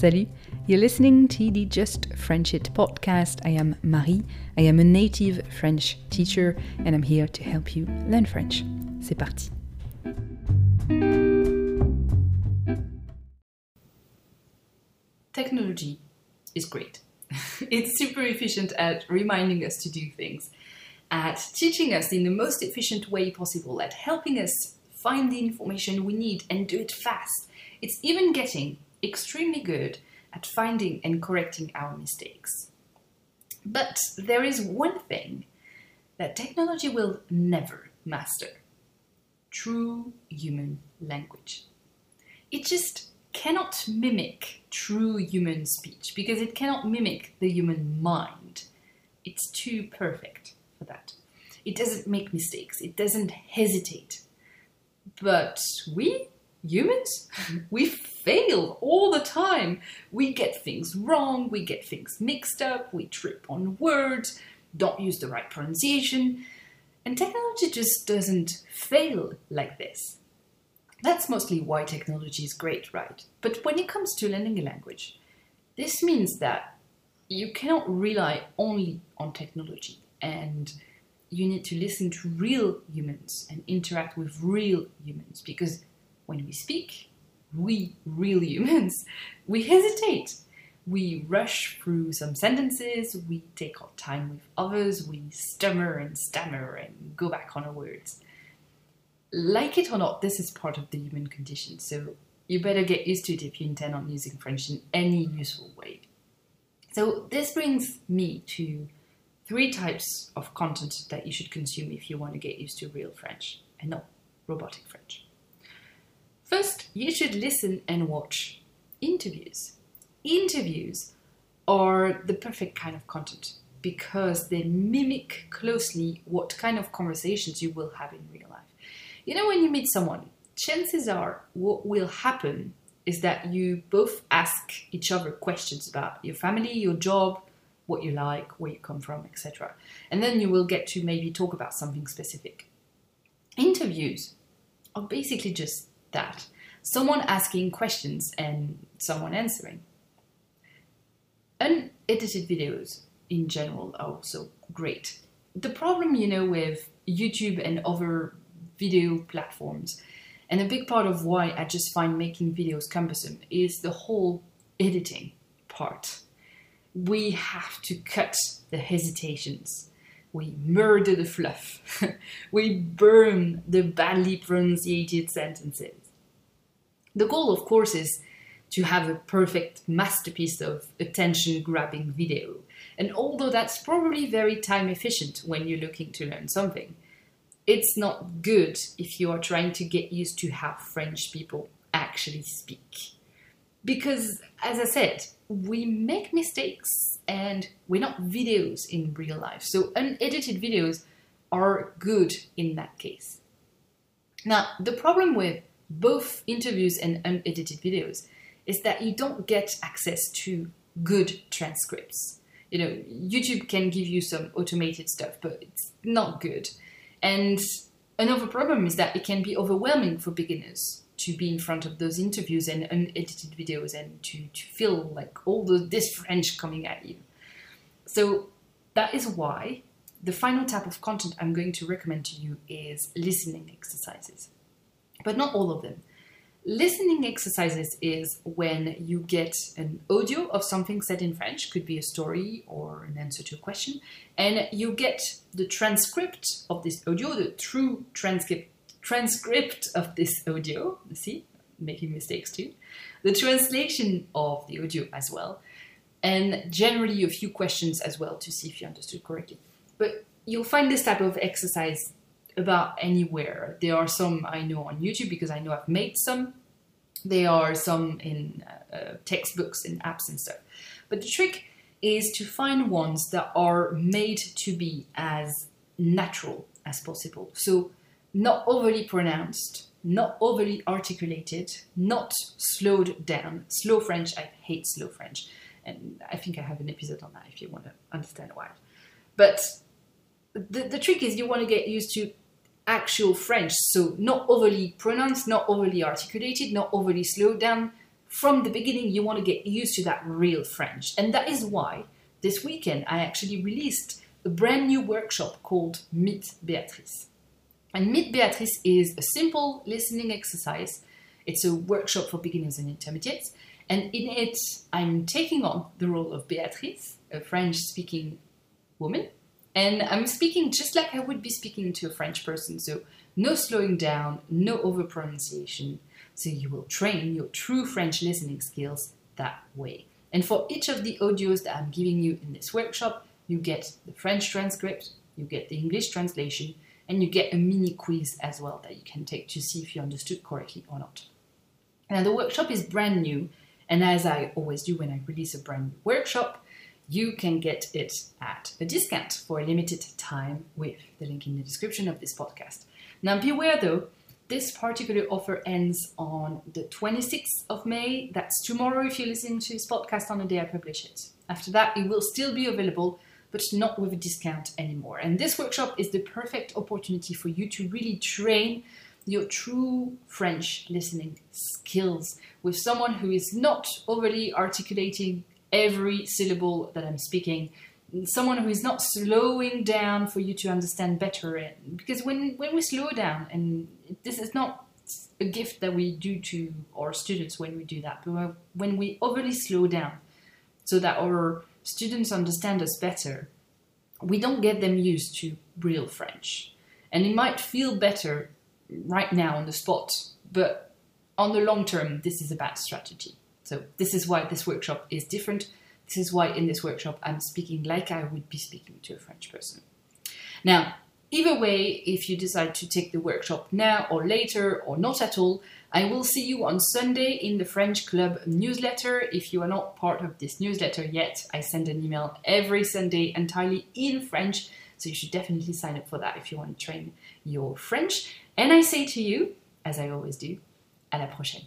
Salut, you're listening to the Just French It podcast. I am Marie, I am a native French teacher, and I'm here to help you learn French. C'est parti. Technology is great. it's super efficient at reminding us to do things, at teaching us in the most efficient way possible, at helping us find the information we need and do it fast. It's even getting extremely good at finding and correcting our mistakes. But there is one thing that technology will never master true human language. It just cannot mimic true human speech because it cannot mimic the human mind. It's too perfect for that. It doesn't make mistakes, it doesn't hesitate. But we, humans, we fail all the time. We get things wrong, we get things mixed up, we trip on words, don't use the right pronunciation. And technology just doesn't fail like this. That's mostly why technology is great, right? But when it comes to learning a language, this means that you cannot rely only on technology and you need to listen to real humans and interact with real humans because when we speak, we real humans, we hesitate. We rush through some sentences, we take our time with others, we stammer and stammer and go back on our words. Like it or not, this is part of the human condition, so you better get used to it if you intend on using French in any useful way. So, this brings me to three types of content that you should consume if you want to get used to real French and not robotic French. First, you should listen and watch interviews. Interviews are the perfect kind of content because they mimic closely what kind of conversations you will have in real life. You know, when you meet someone, chances are what will happen is that you both ask each other questions about your family, your job, what you like, where you come from, etc. And then you will get to maybe talk about something specific. Interviews are basically just that someone asking questions and someone answering. Unedited videos in general are also great. The problem, you know, with YouTube and other video platforms, and a big part of why I just find making videos cumbersome, is the whole editing part. We have to cut the hesitations. We murder the fluff. we burn the badly pronunciated sentences. The goal, of course, is to have a perfect masterpiece of attention grabbing video. And although that's probably very time efficient when you're looking to learn something, it's not good if you are trying to get used to how French people actually speak. Because, as I said, we make mistakes and we're not videos in real life. So, unedited videos are good in that case. Now, the problem with both interviews and unedited videos is that you don't get access to good transcripts. You know, YouTube can give you some automated stuff, but it's not good. And another problem is that it can be overwhelming for beginners to be in front of those interviews and unedited videos and to, to feel like all the, this French coming at you. So that is why the final type of content I'm going to recommend to you is listening exercises but not all of them. Listening exercises is when you get an audio of something said in French, could be a story or an answer to a question, and you get the transcript of this audio, the true transcript transcript of this audio. See, making mistakes too. The translation of the audio as well, and generally a few questions as well to see if you understood correctly. But you'll find this type of exercise about anywhere. There are some I know on YouTube because I know I've made some. There are some in uh, uh, textbooks and apps and stuff. But the trick is to find ones that are made to be as natural as possible. So, not overly pronounced, not overly articulated, not slowed down. Slow French, I hate slow French. And I think I have an episode on that if you want to understand why. But the, the trick is you want to get used to actual French, so not overly pronounced, not overly articulated, not overly slowed down, from the beginning, you want to get used to that real French. And that is why this weekend I actually released a brand new workshop called Meet Beatrice. And Meet Beatrice is a simple listening exercise. It's a workshop for beginners and intermediates. And in it, I'm taking on the role of Beatrice, a French speaking woman. And I'm speaking just like I would be speaking to a French person. So, no slowing down, no over pronunciation. So, you will train your true French listening skills that way. And for each of the audios that I'm giving you in this workshop, you get the French transcript, you get the English translation, and you get a mini quiz as well that you can take to see if you understood correctly or not. Now, the workshop is brand new, and as I always do when I release a brand new workshop, you can get it at a discount for a limited time with the link in the description of this podcast. Now, beware though, this particular offer ends on the 26th of May. That's tomorrow if you're listening to this podcast on the day I publish it. After that, it will still be available but not with a discount anymore. And this workshop is the perfect opportunity for you to really train your true French listening skills with someone who is not overly articulating every syllable that I'm speaking, someone who is not slowing down for you to understand better. Because when, when we slow down, and this is not a gift that we do to our students when we do that, but when we overly slow down so that our students understand us better, we don't get them used to real French. And it might feel better right now on the spot, but on the long term, this is a bad strategy. So, this is why this workshop is different. This is why in this workshop I'm speaking like I would be speaking to a French person. Now, either way, if you decide to take the workshop now or later or not at all, I will see you on Sunday in the French Club newsletter. If you are not part of this newsletter yet, I send an email every Sunday entirely in French. So you should definitely sign up for that if you want to train your French. And I say to you, as I always do, à la prochaine.